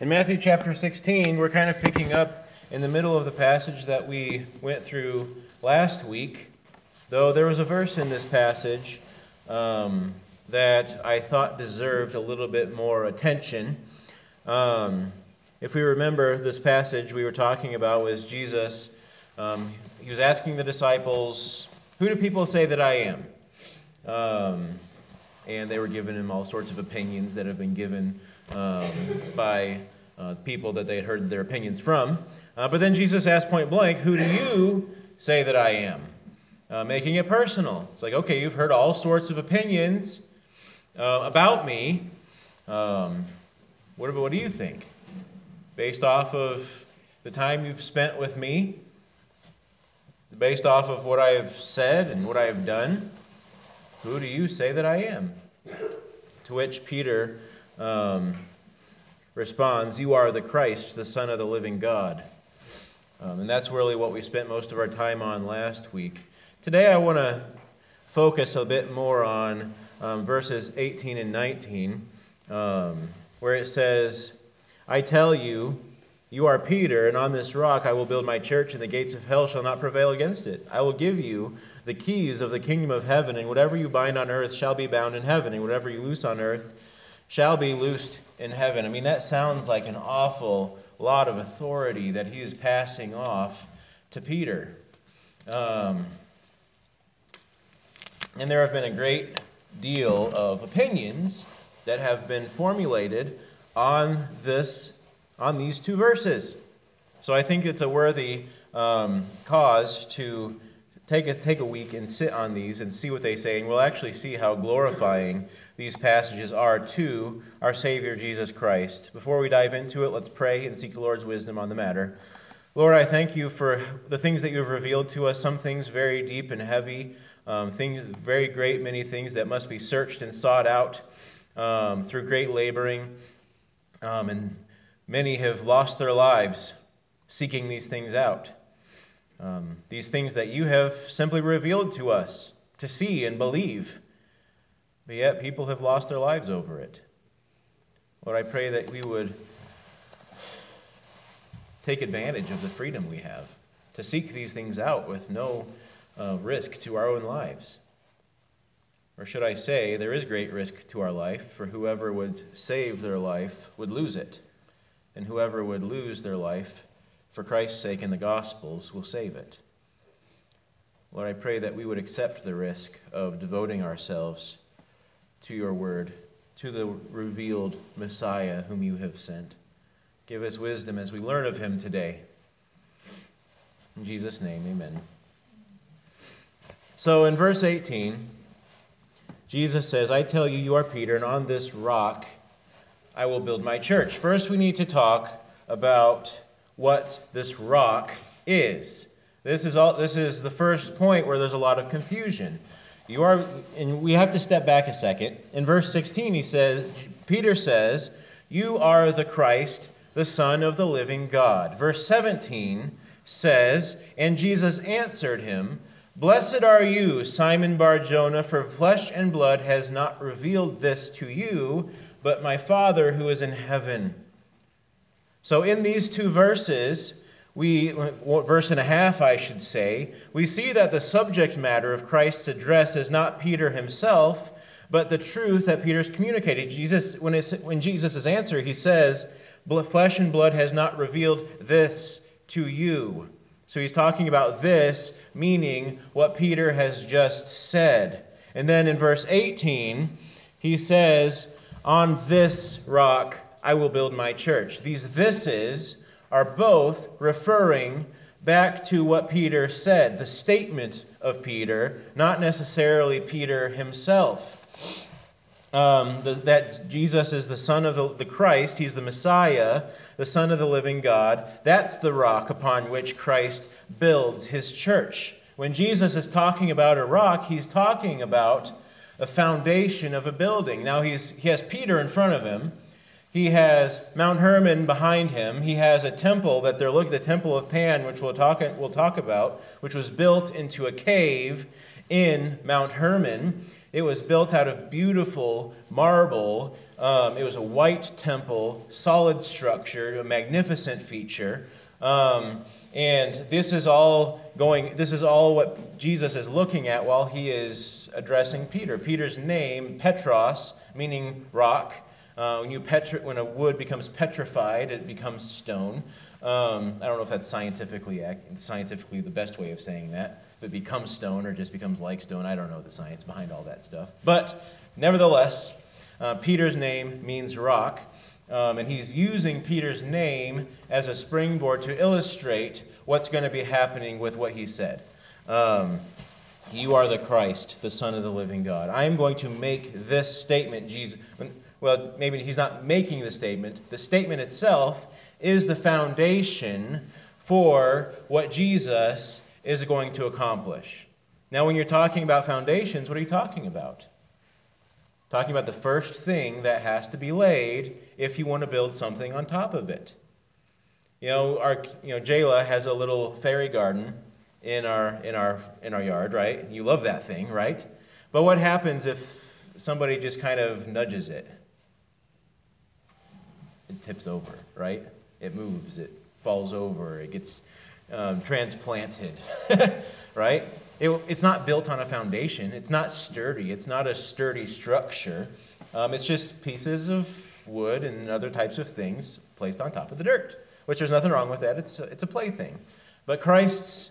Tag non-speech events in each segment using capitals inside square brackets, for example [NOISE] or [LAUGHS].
In Matthew chapter 16, we're kind of picking up in the middle of the passage that we went through last week, though there was a verse in this passage um, that I thought deserved a little bit more attention. Um, if we remember this passage we were talking about was Jesus. Um, he was asking the disciples, Who do people say that I am? Um, and they were giving him all sorts of opinions that have been given um, by uh, people that they had heard their opinions from. Uh, but then Jesus asked point blank, Who do you say that I am? Uh, making it personal. It's like, okay, you've heard all sorts of opinions uh, about me. Um, what, what do you think? Based off of the time you've spent with me, based off of what I have said and what I have done, who do you say that I am? To which Peter um, responds, You are the Christ, the Son of the living God. Um, and that's really what we spent most of our time on last week. Today I want to focus a bit more on um, verses 18 and 19, um, where it says, I tell you, you are Peter, and on this rock I will build my church, and the gates of hell shall not prevail against it. I will give you the keys of the kingdom of heaven, and whatever you bind on earth shall be bound in heaven, and whatever you loose on earth shall be loosed in heaven. I mean, that sounds like an awful lot of authority that he is passing off to Peter. Um, and there have been a great deal of opinions that have been formulated on this on these two verses. So I think it's a worthy um, cause to take a, take a week and sit on these and see what they say, and we'll actually see how glorifying these passages are to our Savior Jesus Christ. Before we dive into it, let's pray and seek the Lord's wisdom on the matter. Lord, I thank you for the things that you have revealed to us, some things very deep and heavy, um, things very great, many things that must be searched and sought out um, through great laboring. Um, and many have lost their lives seeking these things out. Um, these things that you have simply revealed to us to see and believe. But yet people have lost their lives over it. Lord, I pray that we would take advantage of the freedom we have to seek these things out with no uh, risk to our own lives. Or should I say, there is great risk to our life, for whoever would save their life would lose it, and whoever would lose their life for Christ's sake and the Gospels will save it. Lord, I pray that we would accept the risk of devoting ourselves to your word, to the revealed Messiah whom you have sent. Give us wisdom as we learn of him today. In Jesus' name, amen. So in verse 18, Jesus says, I tell you, you are Peter, and on this rock I will build my church. First, we need to talk about what this rock is. This is all this is the first point where there's a lot of confusion. You are and we have to step back a second. In verse 16 he says Peter says, "You are the Christ, the son of the living God." Verse 17 says, "And Jesus answered him, Blessed are you, Simon Bar-Jonah, for flesh and blood has not revealed this to you, but my Father who is in heaven." So in these two verses, we verse and a half I should say, we see that the subject matter of Christ's address is not Peter himself, but the truth that Peter's communicated. Jesus when it's, when Jesus' answer, he says, "Flesh and blood has not revealed this to you." So he's talking about this, meaning what Peter has just said. And then in verse 18, he says, On this rock I will build my church. These thises are both referring back to what Peter said, the statement of Peter, not necessarily Peter himself. Um, the, that Jesus is the Son of the, the Christ, He's the Messiah, the Son of the living God. That's the rock upon which Christ builds His church. When Jesus is talking about a rock, He's talking about a foundation of a building. Now, he's, He has Peter in front of Him. He has Mount Hermon behind him. He has a temple that they're looking at the temple of Pan, which we'll talk we'll talk about, which was built into a cave in Mount Hermon. It was built out of beautiful marble. Um, it was a white temple, solid structure, a magnificent feature. Um, and this is all going, this is all what Jesus is looking at while he is addressing Peter. Peter's name, Petros, meaning rock. Uh, when, you petri- when a wood becomes petrified, it becomes stone. Um, I don't know if that's scientifically scientifically the best way of saying that. If it becomes stone or just becomes like stone, I don't know the science behind all that stuff. But nevertheless, uh, Peter's name means rock. Um, and he's using Peter's name as a springboard to illustrate what's going to be happening with what he said. Um, you are the Christ, the Son of the living God. I am going to make this statement, Jesus. Well, maybe he's not making the statement. The statement itself is the foundation for what Jesus is going to accomplish. Now, when you're talking about foundations, what are you talking about? Talking about the first thing that has to be laid if you want to build something on top of it. You know, our you know Jayla has a little fairy garden in our in our in our yard, right? You love that thing, right? But what happens if somebody just kind of nudges it? It tips over, right? It moves, it falls over, it gets um, transplanted, [LAUGHS] right? It, it's not built on a foundation. It's not sturdy. It's not a sturdy structure. Um, it's just pieces of wood and other types of things placed on top of the dirt, which there's nothing wrong with that. It's a, it's a plaything. But Christ's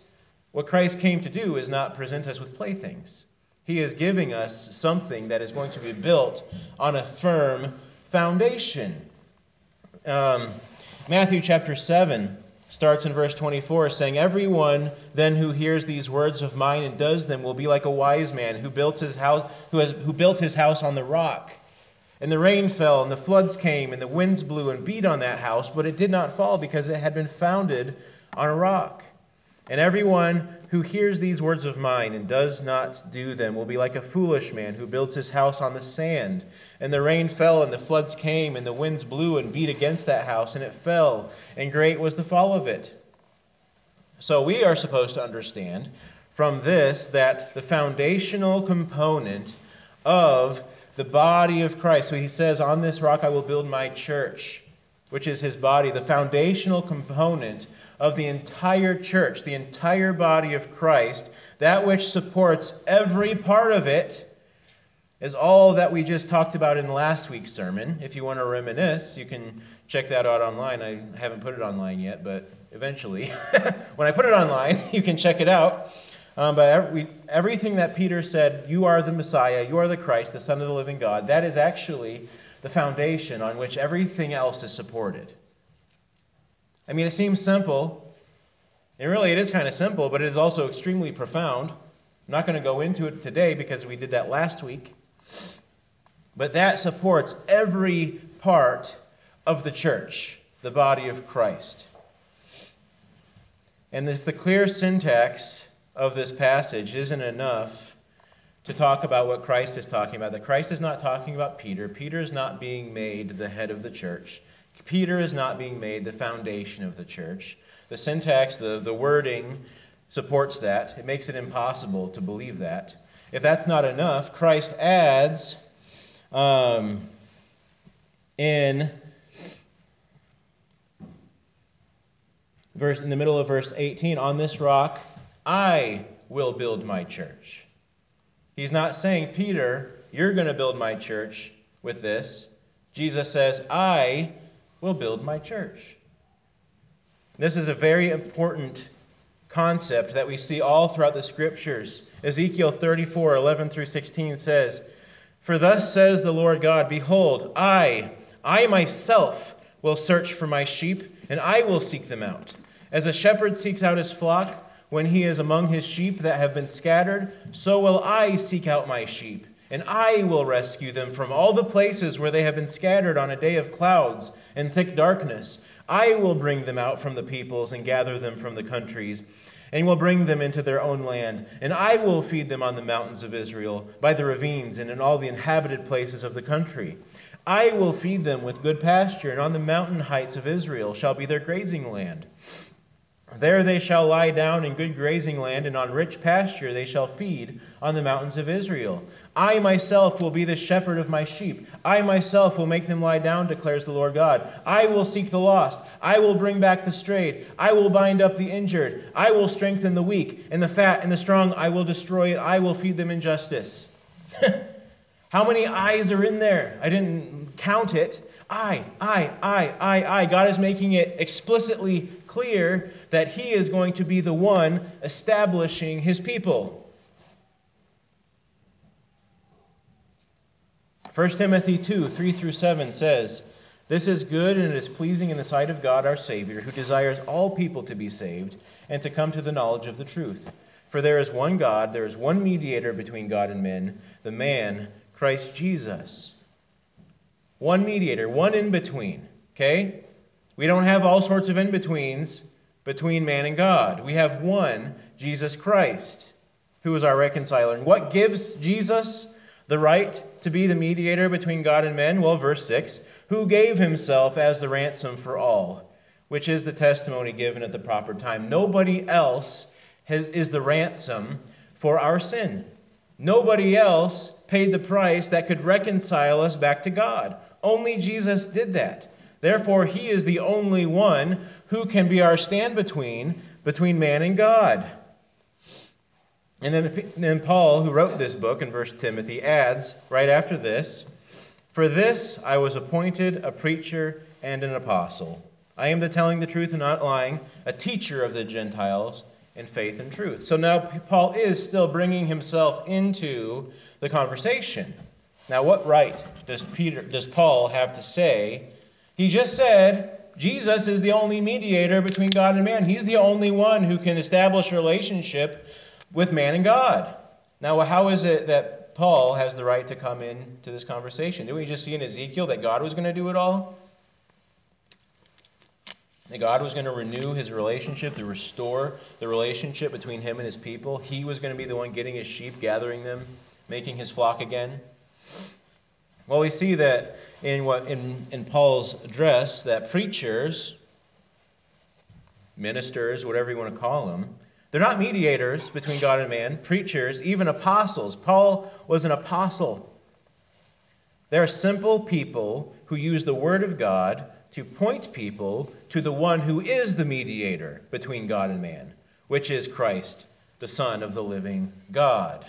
what Christ came to do is not present us with playthings. He is giving us something that is going to be built on a firm foundation. Um, Matthew chapter 7 starts in verse 24 saying everyone then who hears these words of mine and does them will be like a wise man who built his house who has who built his house on the rock. And the rain fell and the floods came and the winds blew and beat on that house but it did not fall because it had been founded on a rock and everyone who hears these words of mine and does not do them will be like a foolish man who builds his house on the sand. And the rain fell, and the floods came, and the winds blew and beat against that house, and it fell, and great was the fall of it. So we are supposed to understand from this that the foundational component of the body of Christ, so he says, On this rock I will build my church, which is his body, the foundational component of the entire church, the entire body of Christ, that which supports every part of it, is all that we just talked about in last week's sermon. If you want to reminisce, you can check that out online. I haven't put it online yet, but eventually, [LAUGHS] when I put it online, [LAUGHS] you can check it out. Um, but every, everything that Peter said, you are the Messiah, you are the Christ, the Son of the living God, that is actually the foundation on which everything else is supported. I mean, it seems simple. And really, it is kind of simple, but it is also extremely profound. I'm not going to go into it today because we did that last week. But that supports every part of the church, the body of Christ. And if the clear syntax of this passage isn't enough to talk about what Christ is talking about, that Christ is not talking about Peter, Peter is not being made the head of the church. Peter is not being made the foundation of the church. The syntax, the, the wording supports that. It makes it impossible to believe that. If that's not enough, Christ adds um, in verse in the middle of verse 18, on this rock I will build my church. He's not saying, Peter, you're going to build my church with this. Jesus says, I will build my church. This is a very important concept that we see all throughout the scriptures. Ezekiel 34 11 through 16 says, For thus says the Lord God, Behold, I, I myself will search for my sheep, and I will seek them out. As a shepherd seeks out his flock when he is among his sheep that have been scattered, so will I seek out my sheep and I will rescue them from all the places where they have been scattered on a day of clouds and thick darkness. I will bring them out from the peoples and gather them from the countries, and will bring them into their own land. And I will feed them on the mountains of Israel, by the ravines, and in all the inhabited places of the country. I will feed them with good pasture, and on the mountain heights of Israel shall be their grazing land. There they shall lie down in good grazing land, and on rich pasture they shall feed on the mountains of Israel. I myself will be the shepherd of my sheep. I myself will make them lie down, declares the Lord God. I will seek the lost. I will bring back the strayed. I will bind up the injured. I will strengthen the weak, and the fat and the strong I will destroy. I will feed them in justice. [LAUGHS] How many eyes are in there? I didn't count it. I, I, I, I, I. God is making it explicitly clear that He is going to be the one establishing His people. 1 Timothy 2 3 through 7 says, This is good and it is pleasing in the sight of God our Savior, who desires all people to be saved and to come to the knowledge of the truth. For there is one God, there is one mediator between God and men, the man, Christ Jesus. One mediator, one in between. Okay? We don't have all sorts of in betweens between man and God. We have one, Jesus Christ, who is our reconciler. And what gives Jesus the right to be the mediator between God and men? Well, verse 6 who gave himself as the ransom for all, which is the testimony given at the proper time. Nobody else has, is the ransom for our sin. Nobody else paid the price that could reconcile us back to God. Only Jesus did that. Therefore, he is the only one who can be our stand between between man and God. And then, then Paul, who wrote this book in verse Timothy, adds right after this, For this I was appointed a preacher and an apostle. I am the telling the truth and not lying, a teacher of the Gentiles in faith and truth. So now Paul is still bringing himself into the conversation. Now, what right does Peter does Paul have to say? He just said Jesus is the only mediator between God and man. He's the only one who can establish a relationship with man and God. Now, how is it that Paul has the right to come into this conversation? Didn't we just see in Ezekiel that God was going to do it all? That God was going to renew his relationship, to restore the relationship between him and his people. He was going to be the one getting his sheep, gathering them, making his flock again. Well, we see that in what in, in Paul's address that preachers, ministers, whatever you want to call them, they're not mediators between God and man. Preachers, even apostles. Paul was an apostle. They're simple people who use the word of God to point people to the one who is the mediator between God and man, which is Christ, the Son of the living God.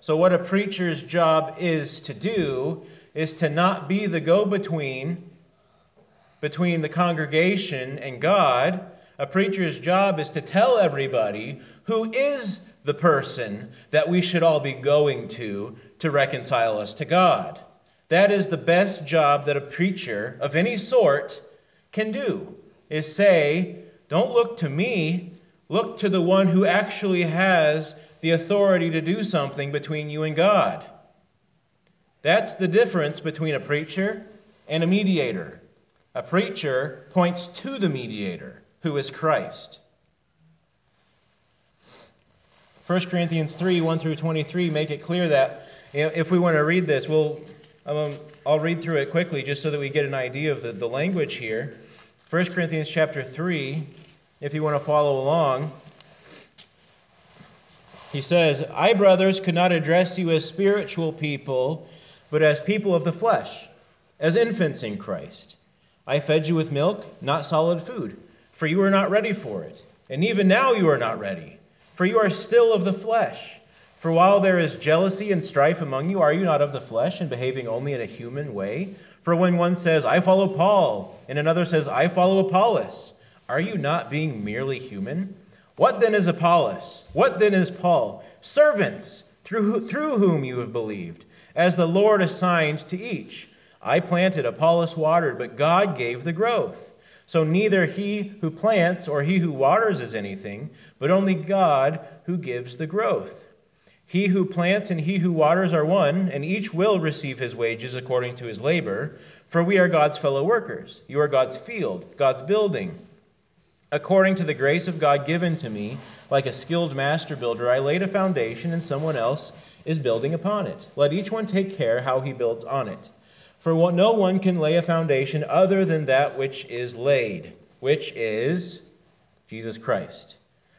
So, what a preacher's job is to do is to not be the go between between the congregation and God. A preacher's job is to tell everybody who is the person that we should all be going to to reconcile us to God. That is the best job that a preacher of any sort can do, is say, don't look to me, look to the one who actually has the authority to do something between you and God. That's the difference between a preacher and a mediator. A preacher points to the mediator, who is Christ. 1 Corinthians 3 1 through 23 make it clear that if we want to read this, we'll um, I'll read through it quickly just so that we get an idea of the, the language here. 1 Corinthians chapter 3, if you want to follow along, he says, I, brothers, could not address you as spiritual people, but as people of the flesh, as infants in Christ. I fed you with milk, not solid food, for you were not ready for it. And even now you are not ready, for you are still of the flesh. For while there is jealousy and strife among you, are you not of the flesh and behaving only in a human way? For when one says, I follow Paul, and another says, I follow Apollos, are you not being merely human? What then is Apollos? What then is Paul? Servants, through, through whom you have believed, as the Lord assigned to each. I planted, Apollos watered, but God gave the growth. So neither he who plants or he who waters is anything, but only God who gives the growth. He who plants and he who waters are one, and each will receive his wages according to his labor. For we are God's fellow workers. You are God's field, God's building. According to the grace of God given to me, like a skilled master builder, I laid a foundation, and someone else is building upon it. Let each one take care how he builds on it. For no one can lay a foundation other than that which is laid, which is Jesus Christ.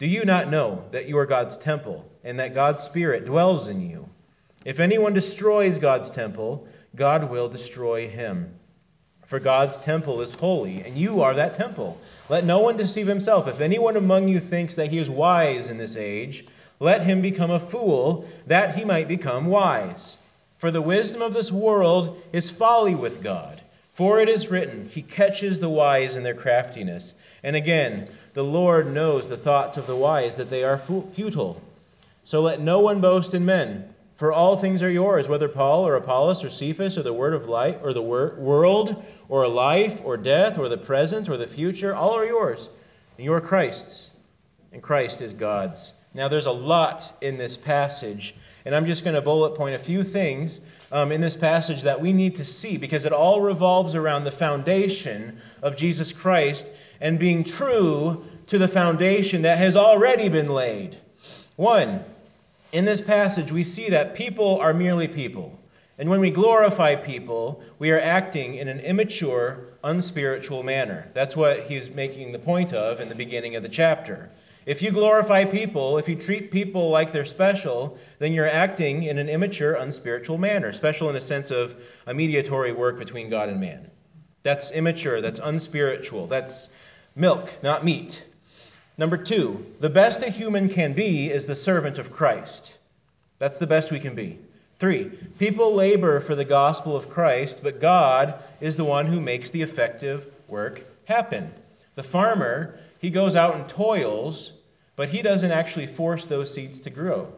Do you not know that you are God's temple, and that God's Spirit dwells in you? If anyone destroys God's temple, God will destroy him. For God's temple is holy, and you are that temple. Let no one deceive himself. If anyone among you thinks that he is wise in this age, let him become a fool, that he might become wise. For the wisdom of this world is folly with God. For it is written, He catches the wise in their craftiness. And again, the Lord knows the thoughts of the wise, that they are futile. So let no one boast in men, for all things are yours, whether Paul or Apollos or Cephas or the word of light or the wor- world or life or death or the present or the future, all are yours, and you are Christ's, and Christ is God's. Now, there's a lot in this passage, and I'm just going to bullet point a few things um, in this passage that we need to see because it all revolves around the foundation of Jesus Christ and being true to the foundation that has already been laid. One, in this passage, we see that people are merely people. And when we glorify people, we are acting in an immature, unspiritual manner. That's what he's making the point of in the beginning of the chapter. If you glorify people, if you treat people like they're special, then you're acting in an immature, unspiritual manner. Special in the sense of a mediatory work between God and man. That's immature, that's unspiritual, that's milk, not meat. Number two, the best a human can be is the servant of Christ. That's the best we can be. Three, people labor for the gospel of Christ, but God is the one who makes the effective work happen. The farmer, he goes out and toils but he doesn't actually force those seeds to grow.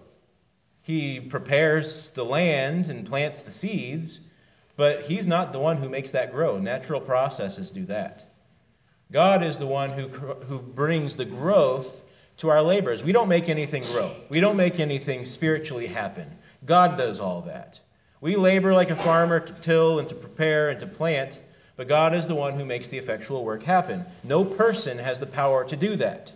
He prepares the land and plants the seeds, but he's not the one who makes that grow. Natural processes do that. God is the one who, who brings the growth to our labors. We don't make anything grow, we don't make anything spiritually happen. God does all that. We labor like a farmer to till and to prepare and to plant, but God is the one who makes the effectual work happen. No person has the power to do that.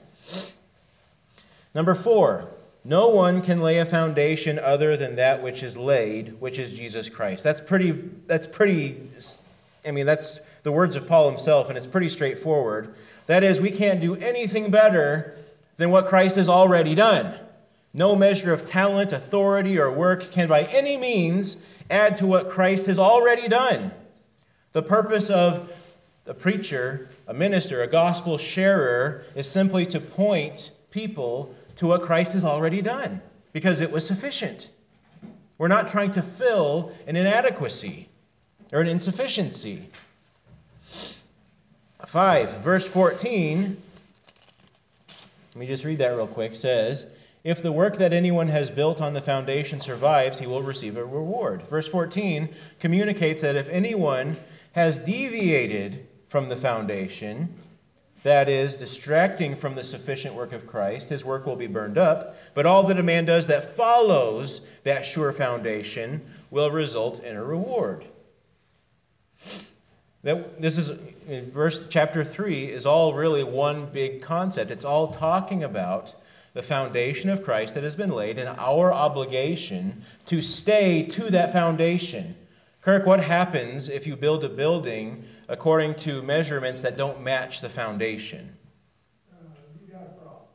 Number four, no one can lay a foundation other than that which is laid, which is Jesus Christ. That's pretty, that's pretty, I mean, that's the words of Paul himself, and it's pretty straightforward. That is, we can't do anything better than what Christ has already done. No measure of talent, authority, or work can by any means add to what Christ has already done. The purpose of a preacher, a minister, a gospel sharer is simply to point people to what Christ has already done because it was sufficient. We're not trying to fill an inadequacy or an insufficiency. 5, verse 14, let me just read that real quick, says, If the work that anyone has built on the foundation survives, he will receive a reward. Verse 14 communicates that if anyone has deviated from the foundation, that is, distracting from the sufficient work of Christ, his work will be burned up, but all that a man does that follows that sure foundation will result in a reward. That, this is verse chapter 3 is all really one big concept. It's all talking about the foundation of Christ that has been laid and our obligation to stay to that foundation Kirk, what happens if you build a building according to measurements that don't match the foundation?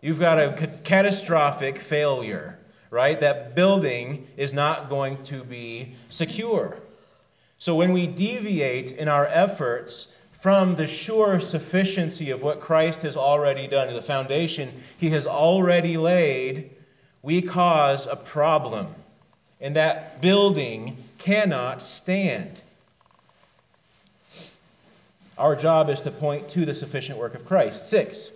You've got a catastrophic failure, right? That building is not going to be secure. So when we deviate in our efforts from the sure sufficiency of what Christ has already done, the foundation he has already laid, we cause a problem and that building cannot stand. Our job is to point to the sufficient work of Christ. Six,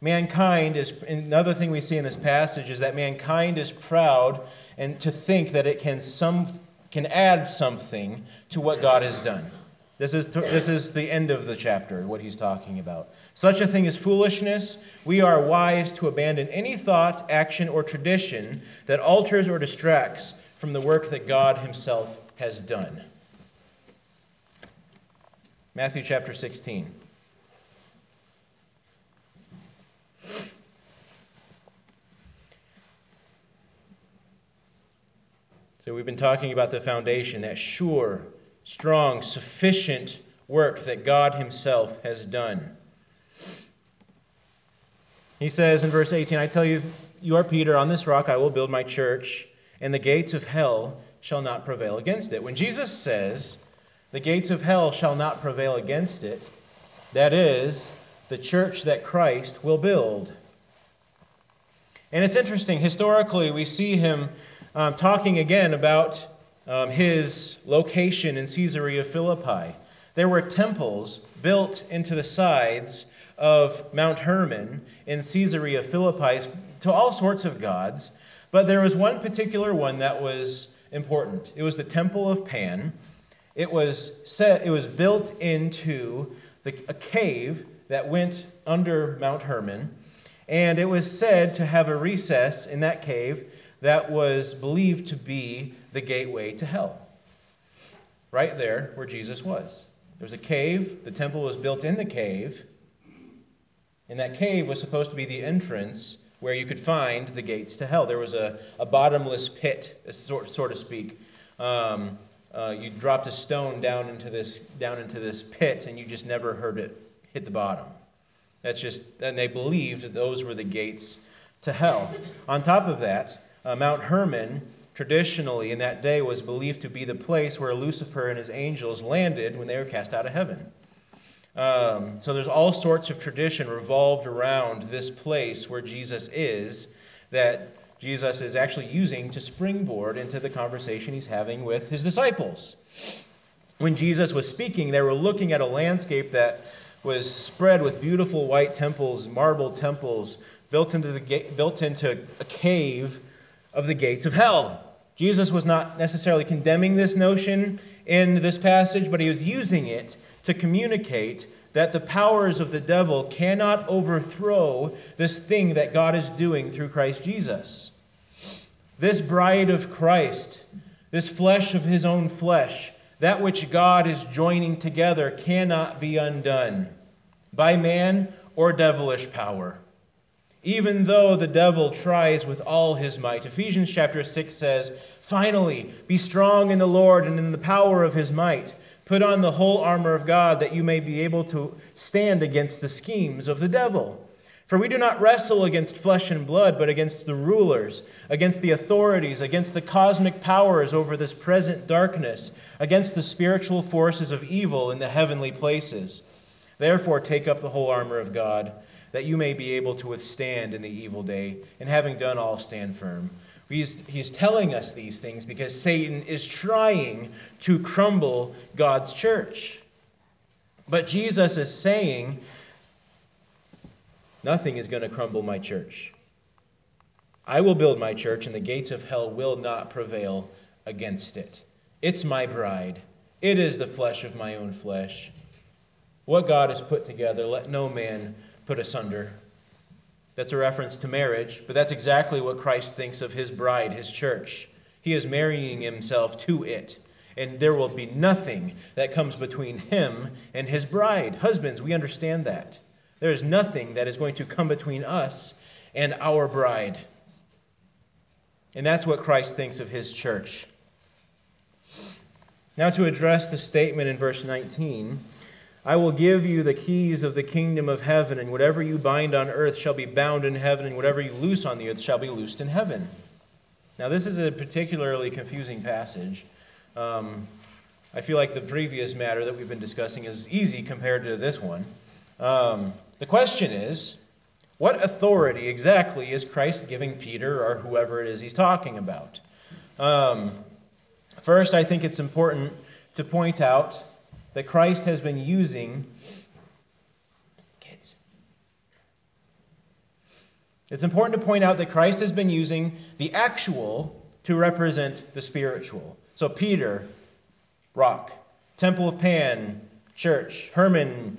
mankind is another thing we see in this passage is that mankind is proud and to think that it can some can add something to what God has done. This is, this is the end of the chapter, what he's talking about. Such a thing is foolishness. We are wise to abandon any thought, action, or tradition that alters or distracts from the work that God himself has done. Matthew chapter 16. So we've been talking about the foundation, that sure, strong, sufficient work that God Himself has done. He says in verse 18, I tell you, you are Peter, on this rock I will build my church, and the gates of hell shall not prevail against it. When Jesus says, the gates of hell shall not prevail against it, that is, the church that Christ will build. And it's interesting, historically, we see him um, talking again about um, his location in Caesarea Philippi. There were temples built into the sides of Mount Hermon in Caesarea Philippi to all sorts of gods, but there was one particular one that was important. It was the Temple of Pan. It was set, it was built into the, a cave that went under Mount Hermon, and it was said to have a recess in that cave that was believed to be the gateway to hell. Right there where Jesus was. There was a cave, the temple was built in the cave, and that cave was supposed to be the entrance where you could find the gates to hell. There was a, a bottomless pit, so, so to speak. Um, uh, you dropped a stone down into this down into this pit, and you just never heard it hit the bottom. That's just, and they believed that those were the gates to hell. On top of that, uh, Mount Hermon, traditionally in that day, was believed to be the place where Lucifer and his angels landed when they were cast out of heaven. Um, so there's all sorts of tradition revolved around this place where Jesus is that Jesus is actually using to springboard into the conversation he's having with his disciples. When Jesus was speaking, they were looking at a landscape that was spread with beautiful white temples, marble temples, built into, the, built into a cave of the gates of hell. Jesus was not necessarily condemning this notion in this passage, but he was using it to communicate that the powers of the devil cannot overthrow this thing that God is doing through Christ Jesus. This bride of Christ, this flesh of his own flesh, that which God is joining together cannot be undone by man or devilish power even though the devil tries with all his might. Ephesians chapter 6 says, Finally, be strong in the Lord and in the power of his might. Put on the whole armor of God that you may be able to stand against the schemes of the devil. For we do not wrestle against flesh and blood, but against the rulers, against the authorities, against the cosmic powers over this present darkness, against the spiritual forces of evil in the heavenly places. Therefore, take up the whole armor of God that you may be able to withstand in the evil day, and having done all, stand firm. He's, he's telling us these things because Satan is trying to crumble God's church. But Jesus is saying, Nothing is going to crumble my church. I will build my church, and the gates of hell will not prevail against it. It's my bride. It is the flesh of my own flesh. What God has put together, let no man put asunder. That's a reference to marriage, but that's exactly what Christ thinks of his bride, his church. He is marrying himself to it, and there will be nothing that comes between him and his bride. Husbands, we understand that. There is nothing that is going to come between us and our bride. And that's what Christ thinks of his church. Now, to address the statement in verse 19 I will give you the keys of the kingdom of heaven, and whatever you bind on earth shall be bound in heaven, and whatever you loose on the earth shall be loosed in heaven. Now, this is a particularly confusing passage. Um, I feel like the previous matter that we've been discussing is easy compared to this one. Um, the question is what authority exactly is Christ giving Peter or whoever it is he's talking about? Um, first, I think it's important to point out that Christ has been using. Kids. It's important to point out that Christ has been using the actual to represent the spiritual. So, Peter, rock. Temple of Pan, church. Hermon,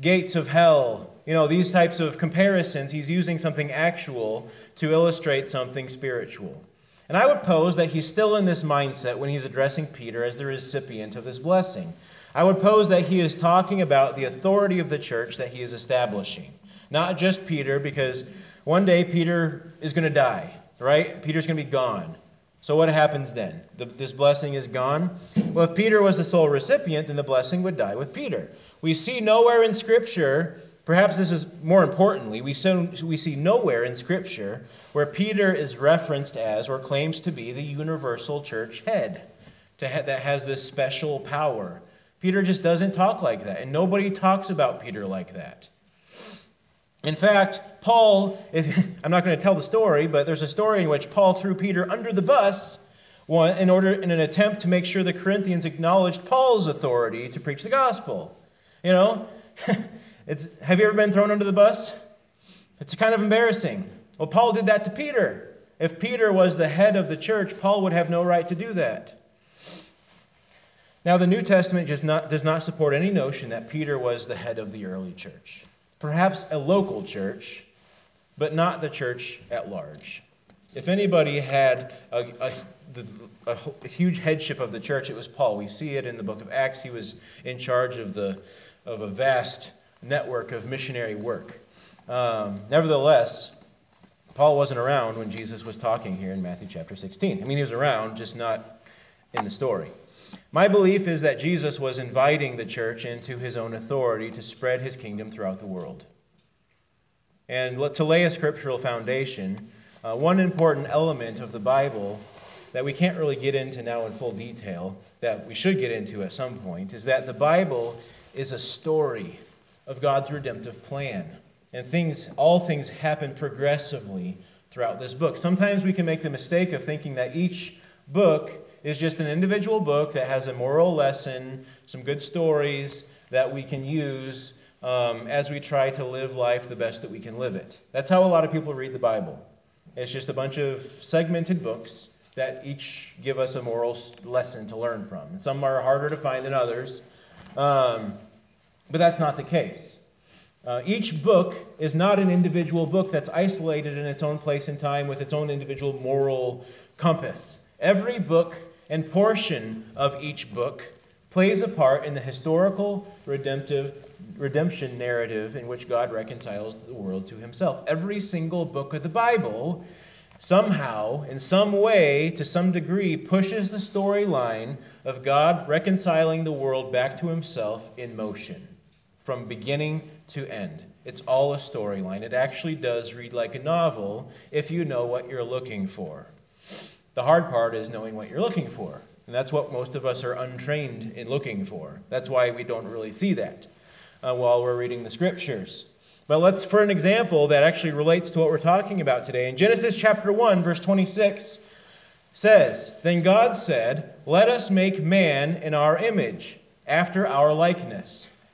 gates of hell. You know, these types of comparisons, he's using something actual to illustrate something spiritual. And I would pose that he's still in this mindset when he's addressing Peter as the recipient of this blessing. I would pose that he is talking about the authority of the church that he is establishing. Not just Peter, because one day Peter is going to die, right? Peter's going to be gone. So what happens then? The, this blessing is gone? Well, if Peter was the sole recipient, then the blessing would die with Peter. We see nowhere in Scripture Perhaps this is more importantly, we, we see nowhere in Scripture where Peter is referenced as or claims to be the universal church head ha- that has this special power. Peter just doesn't talk like that, and nobody talks about Peter like that. In fact, Paul, if, [LAUGHS] I'm not going to tell the story, but there's a story in which Paul threw Peter under the bus in order in an attempt to make sure the Corinthians acknowledged Paul's authority to preach the gospel. You know, [LAUGHS] It's, have you ever been thrown under the bus? It's kind of embarrassing. Well, Paul did that to Peter. If Peter was the head of the church, Paul would have no right to do that. Now, the New Testament just not, does not support any notion that Peter was the head of the early church. Perhaps a local church, but not the church at large. If anybody had a, a, a, a huge headship of the church, it was Paul. We see it in the book of Acts. He was in charge of, the, of a vast network of missionary work. Um, nevertheless, Paul wasn't around when Jesus was talking here in Matthew chapter 16. I mean, he was around, just not in the story. My belief is that Jesus was inviting the church into his own authority to spread his kingdom throughout the world. And to lay a scriptural foundation, uh, one important element of the Bible that we can't really get into now in full detail, that we should get into at some point, is that the Bible is a story of God's redemptive plan. And things, all things happen progressively throughout this book. Sometimes we can make the mistake of thinking that each book is just an individual book that has a moral lesson, some good stories that we can use um, as we try to live life the best that we can live it. That's how a lot of people read the Bible. It's just a bunch of segmented books that each give us a moral lesson to learn from. Some are harder to find than others. Um, but that's not the case. Uh, each book is not an individual book that's isolated in its own place and time with its own individual moral compass. Every book and portion of each book plays a part in the historical redemptive redemption narrative in which God reconciles the world to himself. Every single book of the Bible somehow, in some way, to some degree, pushes the storyline of God reconciling the world back to himself in motion from beginning to end. It's all a storyline. It actually does read like a novel if you know what you're looking for. The hard part is knowing what you're looking for. And that's what most of us are untrained in looking for. That's why we don't really see that uh, while we're reading the scriptures. But let's, for an example that actually relates to what we're talking about today. In Genesis chapter 1, verse 26 says, Then God said, Let us make man in our image, after our likeness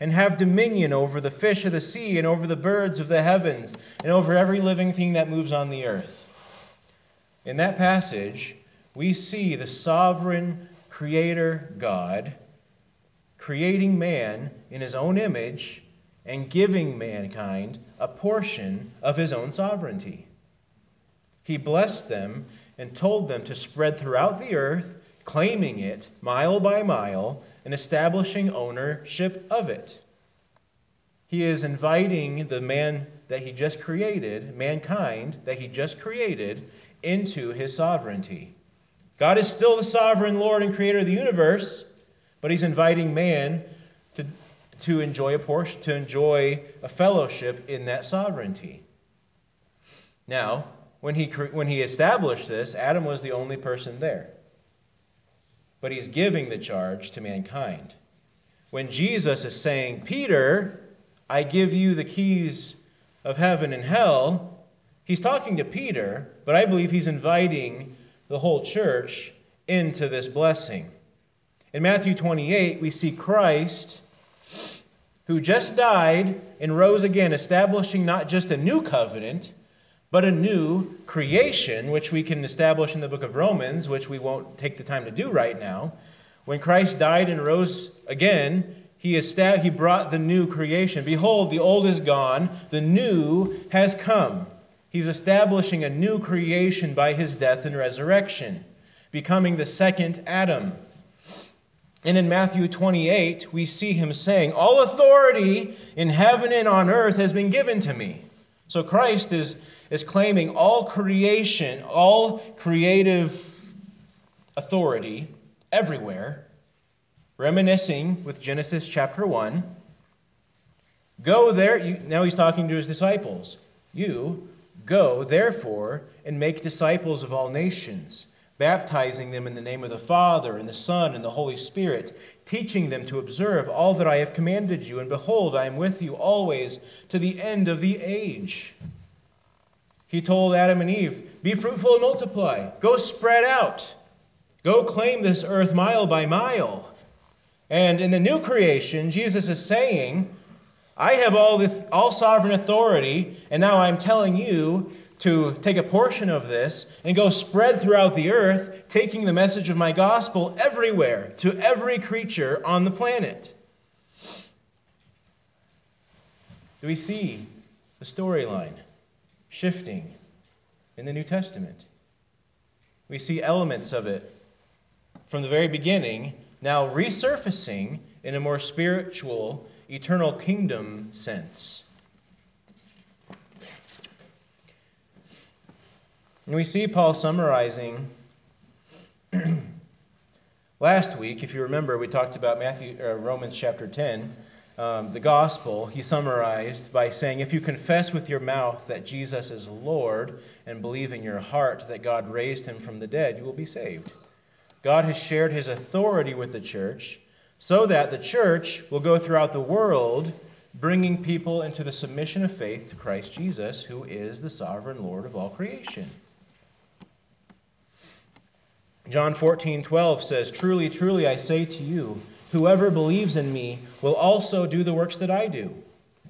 and have dominion over the fish of the sea and over the birds of the heavens and over every living thing that moves on the earth. In that passage, we see the sovereign creator God creating man in his own image and giving mankind a portion of his own sovereignty. He blessed them and told them to spread throughout the earth, claiming it mile by mile and establishing ownership of it. He is inviting the man that he just created, mankind that he just created, into his sovereignty. God is still the sovereign Lord and creator of the universe, but he's inviting man to, to enjoy a portion, to enjoy a fellowship in that sovereignty. Now, when he, when he established this, Adam was the only person there but he's giving the charge to mankind. When Jesus is saying, Peter, I give you the keys of heaven and hell, he's talking to Peter, but I believe he's inviting the whole church into this blessing. In Matthew 28, we see Christ, who just died and rose again, establishing not just a new covenant, but a new creation, which we can establish in the book of Romans, which we won't take the time to do right now. When Christ died and rose again, he, estab- he brought the new creation. Behold, the old is gone, the new has come. He's establishing a new creation by his death and resurrection, becoming the second Adam. And in Matthew 28, we see him saying, All authority in heaven and on earth has been given to me. So Christ is, is claiming all creation, all creative authority everywhere, reminiscing with Genesis chapter 1. Go there, you, now he's talking to his disciples. You go, therefore, and make disciples of all nations baptizing them in the name of the Father, and the Son, and the Holy Spirit, teaching them to observe all that I have commanded you. And behold, I am with you always to the end of the age. He told Adam and Eve, Be fruitful and multiply. Go spread out. Go claim this earth mile by mile. And in the new creation, Jesus is saying, I have all, the, all sovereign authority, and now I'm telling you to take a portion of this and go spread throughout the earth, taking the message of my gospel everywhere to every creature on the planet. Do we see the storyline shifting in the New Testament? We see elements of it from the very beginning now resurfacing in a more spiritual, eternal kingdom sense. And we see Paul summarizing. [CLEARS THROAT] Last week, if you remember, we talked about Matthew, uh, Romans chapter 10, um, the gospel. He summarized by saying, If you confess with your mouth that Jesus is Lord and believe in your heart that God raised him from the dead, you will be saved. God has shared his authority with the church so that the church will go throughout the world bringing people into the submission of faith to Christ Jesus, who is the sovereign Lord of all creation. John 14, 12 says, Truly, truly, I say to you, whoever believes in me will also do the works that I do.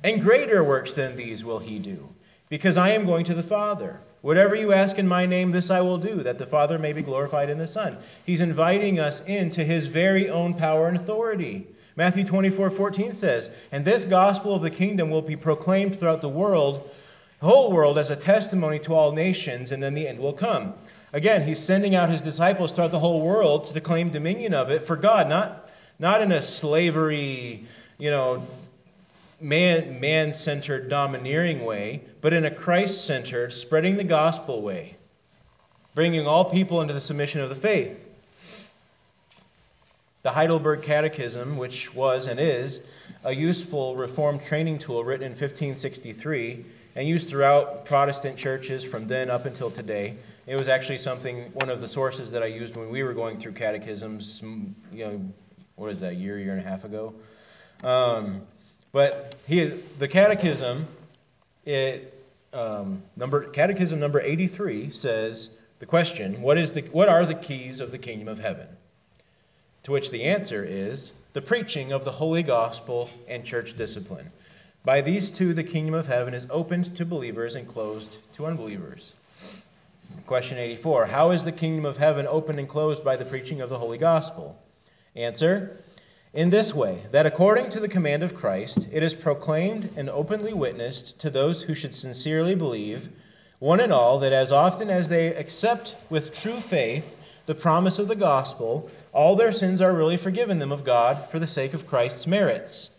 And greater works than these will he do, because I am going to the Father. Whatever you ask in my name, this I will do, that the Father may be glorified in the Son. He's inviting us into his very own power and authority. Matthew 24, 14 says, And this gospel of the kingdom will be proclaimed throughout the world, the whole world, as a testimony to all nations, and then the end will come. Again, he's sending out his disciples throughout the whole world to claim dominion of it for God, not, not in a slavery, you know, man man centered domineering way, but in a Christ centered, spreading the gospel way, bringing all people into the submission of the faith. The Heidelberg Catechism, which was and is a useful Reformed training tool written in 1563, and used throughout Protestant churches from then up until today. It was actually something, one of the sources that I used when we were going through catechisms, you know, what is that, year, year and a half ago? Um, but he, the catechism, it, um, number, catechism number 83 says the question, what, is the, what are the keys of the kingdom of heaven? To which the answer is the preaching of the holy gospel and church discipline. By these two, the kingdom of heaven is opened to believers and closed to unbelievers. Question 84 How is the kingdom of heaven opened and closed by the preaching of the holy gospel? Answer In this way, that according to the command of Christ, it is proclaimed and openly witnessed to those who should sincerely believe, one and all, that as often as they accept with true faith the promise of the gospel, all their sins are really forgiven them of God for the sake of Christ's merits.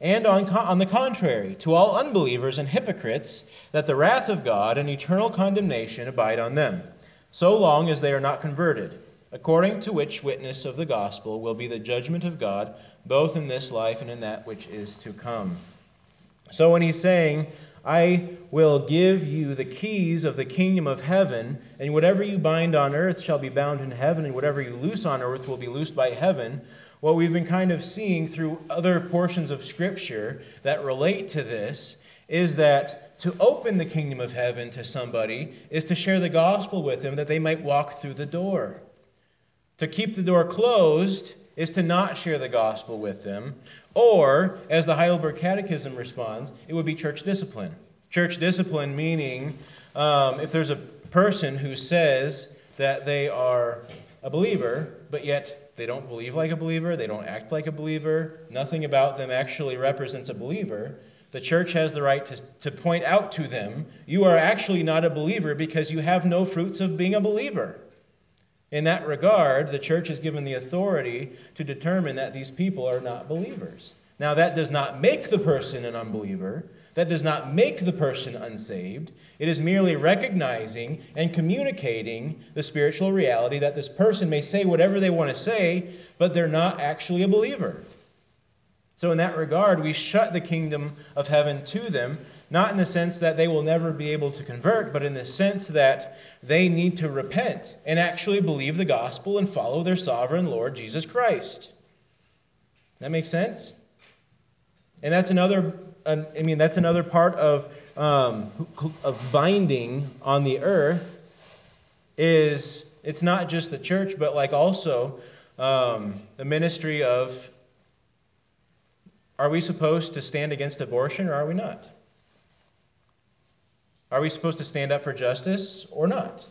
And on, on the contrary, to all unbelievers and hypocrites, that the wrath of God and eternal condemnation abide on them, so long as they are not converted, according to which witness of the gospel will be the judgment of God, both in this life and in that which is to come. So when he's saying, I will give you the keys of the kingdom of heaven, and whatever you bind on earth shall be bound in heaven, and whatever you loose on earth will be loosed by heaven what we've been kind of seeing through other portions of Scripture that relate to this is that to open the kingdom of heaven to somebody is to share the gospel with them that they might walk through the door. To keep the door closed is to not share the gospel with them. Or, as the Heidelberg Catechism responds, it would be church discipline. Church discipline meaning um, if there's a person who says that they are a believer, but yet they don't believe like a believer, they don't act like a believer, nothing about them actually represents a believer, the church has the right to, to point out to them, you are actually not a believer because you have no fruits of being a believer. In that regard, the church is given the authority to determine that these people are not believers. Now, that does not make the person an unbeliever. That does not make the person unsaved. It is merely recognizing and communicating the spiritual reality that this person may say whatever they want to say, but they're not actually a believer. So, in that regard, we shut the kingdom of heaven to them, not in the sense that they will never be able to convert, but in the sense that they need to repent and actually believe the gospel and follow their sovereign Lord Jesus Christ. That makes sense? And that's another, I mean, that's another part of, um, of binding on the earth is it's not just the church, but like also um, the ministry of are we supposed to stand against abortion or are we not? Are we supposed to stand up for justice or not?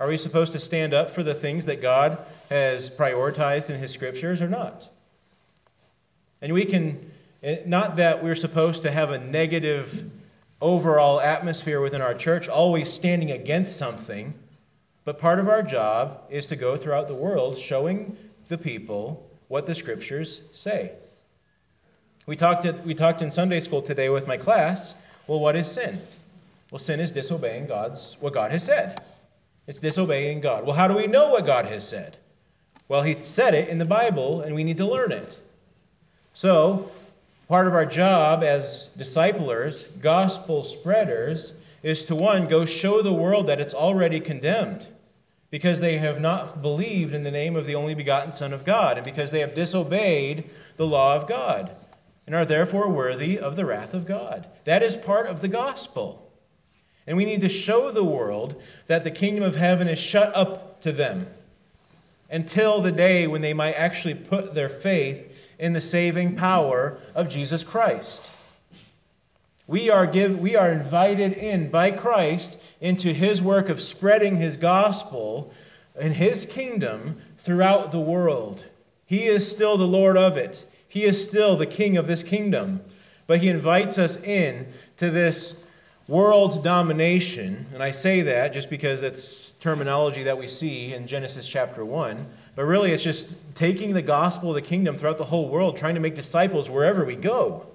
Are we supposed to stand up for the things that God has prioritized in His scriptures or not? And we can, eh, not that we're supposed to have a negative overall atmosphere within our church, always standing against something, but part of our job is to go throughout the world showing the people what the scriptures say. We talked, at, we talked in Sunday school today with my class. Well, what is sin? Well, sin is disobeying God's what God has said. It's disobeying God. Well, how do we know what God has said? Well, He said it in the Bible, and we need to learn it. So, part of our job as disciplers, gospel spreaders, is to one, go show the world that it's already condemned because they have not believed in the name of the only begotten Son of God, and because they have disobeyed the law of God and are therefore worthy of the wrath of God. That is part of the gospel. And we need to show the world that the kingdom of heaven is shut up to them until the day when they might actually put their faith in the saving power of Jesus Christ. We are, give, we are invited in by Christ into his work of spreading his gospel and his kingdom throughout the world. He is still the Lord of it. He is still the king of this kingdom. But he invites us in to this world domination. And I say that just because it's terminology that we see in Genesis chapter 1. But really, it's just taking the gospel of the kingdom throughout the whole world, trying to make disciples wherever we go.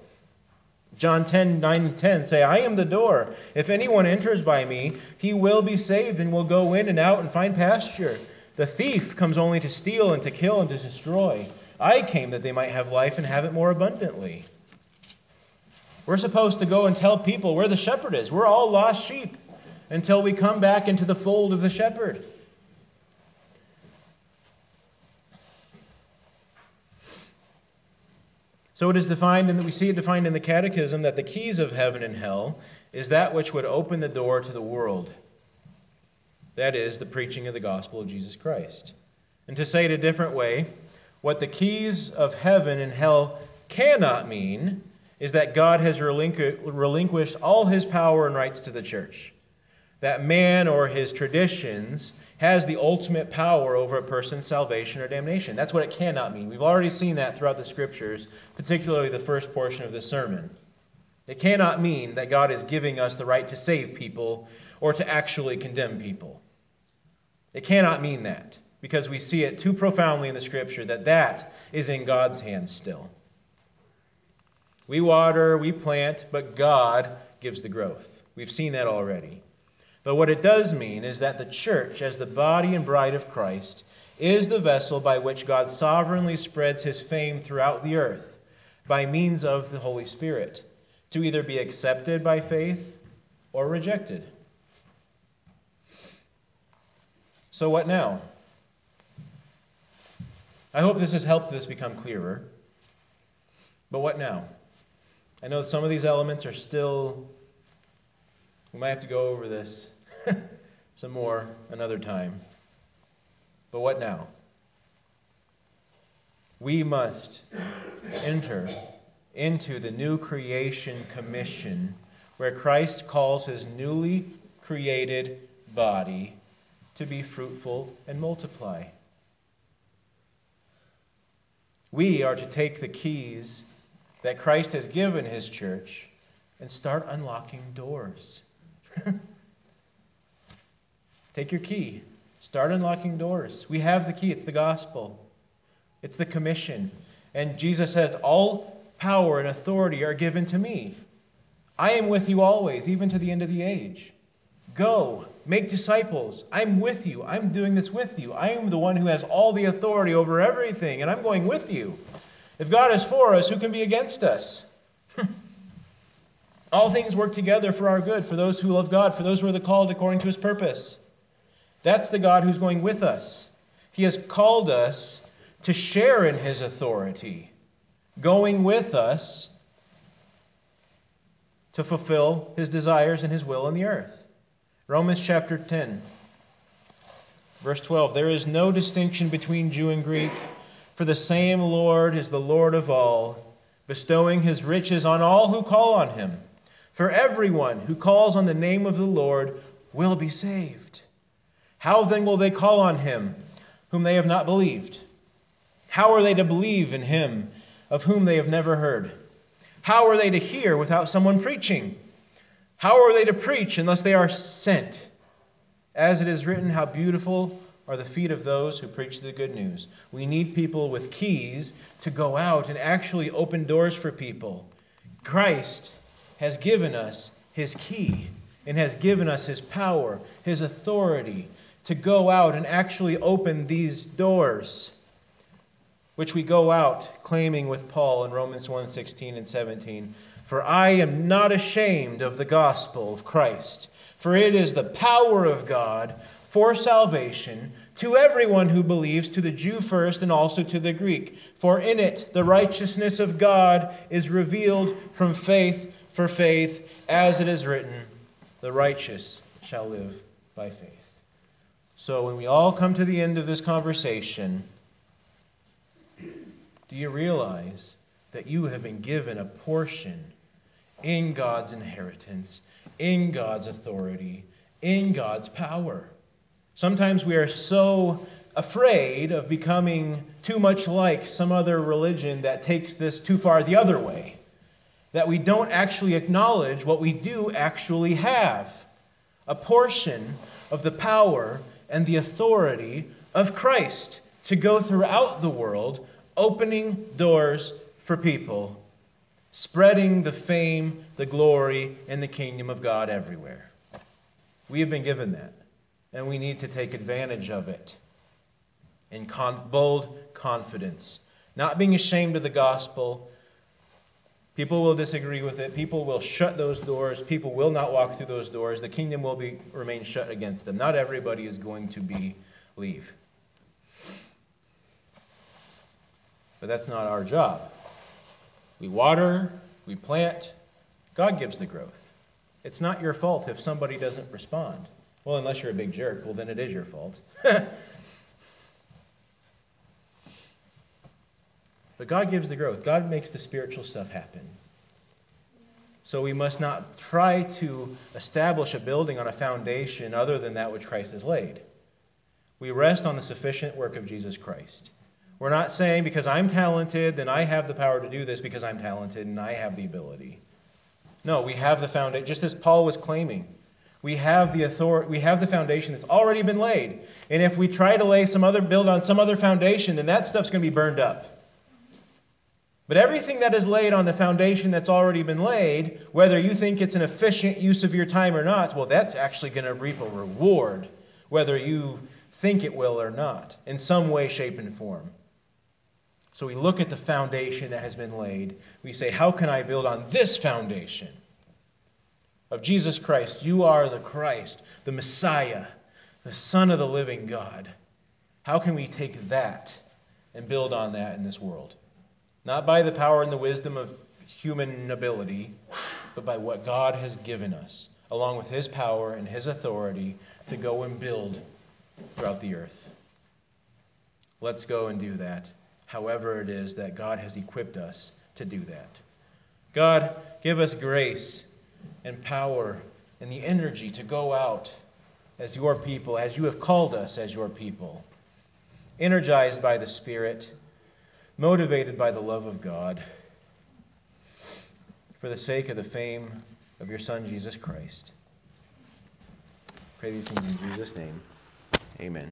John 10, 9 and 10 say, I am the door. If anyone enters by me, he will be saved and will go in and out and find pasture. The thief comes only to steal and to kill and to destroy. I came that they might have life and have it more abundantly. We're supposed to go and tell people where the shepherd is. We're all lost sheep until we come back into the fold of the shepherd. So it is defined, and we see it defined in the Catechism that the keys of heaven and hell is that which would open the door to the world. That is the preaching of the gospel of Jesus Christ. And to say it a different way, what the keys of heaven and hell cannot mean is that God has relinquished all his power and rights to the church. That man or his traditions has the ultimate power over a person's salvation or damnation. That's what it cannot mean. We've already seen that throughout the scriptures, particularly the first portion of this sermon. It cannot mean that God is giving us the right to save people or to actually condemn people. It cannot mean that because we see it too profoundly in the scripture that that is in God's hands still. We water, we plant, but God gives the growth. We've seen that already. But what it does mean is that the church, as the body and bride of Christ, is the vessel by which God sovereignly spreads his fame throughout the earth by means of the Holy Spirit, to either be accepted by faith or rejected. So, what now? I hope this has helped this become clearer. But what now? I know some of these elements are still, we might have to go over this [LAUGHS] some more another time. But what now? We must enter into the new creation commission where Christ calls his newly created body to be fruitful and multiply. We are to take the keys that Christ has given his church and start unlocking doors. [LAUGHS] take your key, start unlocking doors. We have the key, it's the gospel, it's the commission. And Jesus says, All power and authority are given to me. I am with you always, even to the end of the age. Go, make disciples. I'm with you. I'm doing this with you. I am the one who has all the authority over everything, and I'm going with you. If God is for us, who can be against us? [LAUGHS] all things work together for our good, for those who love God, for those who are the called according to his purpose. That's the God who's going with us. He has called us to share in his authority, going with us to fulfill his desires and his will in the earth. Romans chapter 10, verse 12. There is no distinction between Jew and Greek, for the same Lord is the Lord of all, bestowing his riches on all who call on him. For everyone who calls on the name of the Lord will be saved. How then will they call on him whom they have not believed? How are they to believe in him of whom they have never heard? How are they to hear without someone preaching? How are they to preach unless they are sent? As it is written, How beautiful are the feet of those who preach the good news. We need people with keys to go out and actually open doors for people. Christ has given us his key and has given us his power, his authority to go out and actually open these doors which we go out claiming with Paul in Romans 1:16 and 17 for I am not ashamed of the gospel of Christ, for it is the power of God for salvation to everyone who believes, to the Jew first and also to the Greek. For in it the righteousness of God is revealed from faith for faith, as it is written, the righteous shall live by faith. So when we all come to the end of this conversation, do you realize that you have been given a portion in God's inheritance, in God's authority, in God's power. Sometimes we are so afraid of becoming too much like some other religion that takes this too far the other way that we don't actually acknowledge what we do actually have a portion of the power and the authority of Christ to go throughout the world, opening doors for people spreading the fame, the glory, and the kingdom of God everywhere. We have been given that, and we need to take advantage of it in con- bold confidence, not being ashamed of the gospel. People will disagree with it. People will shut those doors. People will not walk through those doors. The kingdom will be remain shut against them. Not everybody is going to be leave. But that's not our job. We water, we plant, God gives the growth. It's not your fault if somebody doesn't respond. Well, unless you're a big jerk, well, then it is your fault. [LAUGHS] but God gives the growth, God makes the spiritual stuff happen. So we must not try to establish a building on a foundation other than that which Christ has laid. We rest on the sufficient work of Jesus Christ. We're not saying because I'm talented, then I have the power to do this because I'm talented and I have the ability. No, we have the foundation, just as Paul was claiming. We have the authority, we have the foundation that's already been laid. And if we try to lay some other build on some other foundation, then that stuff's going to be burned up. But everything that is laid on the foundation that's already been laid, whether you think it's an efficient use of your time or not, well, that's actually going to reap a reward, whether you think it will or not, in some way, shape, and form. So we look at the foundation that has been laid. We say, How can I build on this foundation of Jesus Christ? You are the Christ, the Messiah, the Son of the living God. How can we take that and build on that in this world? Not by the power and the wisdom of human ability, but by what God has given us, along with His power and His authority to go and build throughout the earth. Let's go and do that, however it is that God has equipped us to do that. God, give us grace and power and the energy to go out as your people, as you have called us as your people, energized by the Spirit, motivated by the love of God, for the sake of the fame of your Son, Jesus Christ. Pray these things in Jesus' name. Amen.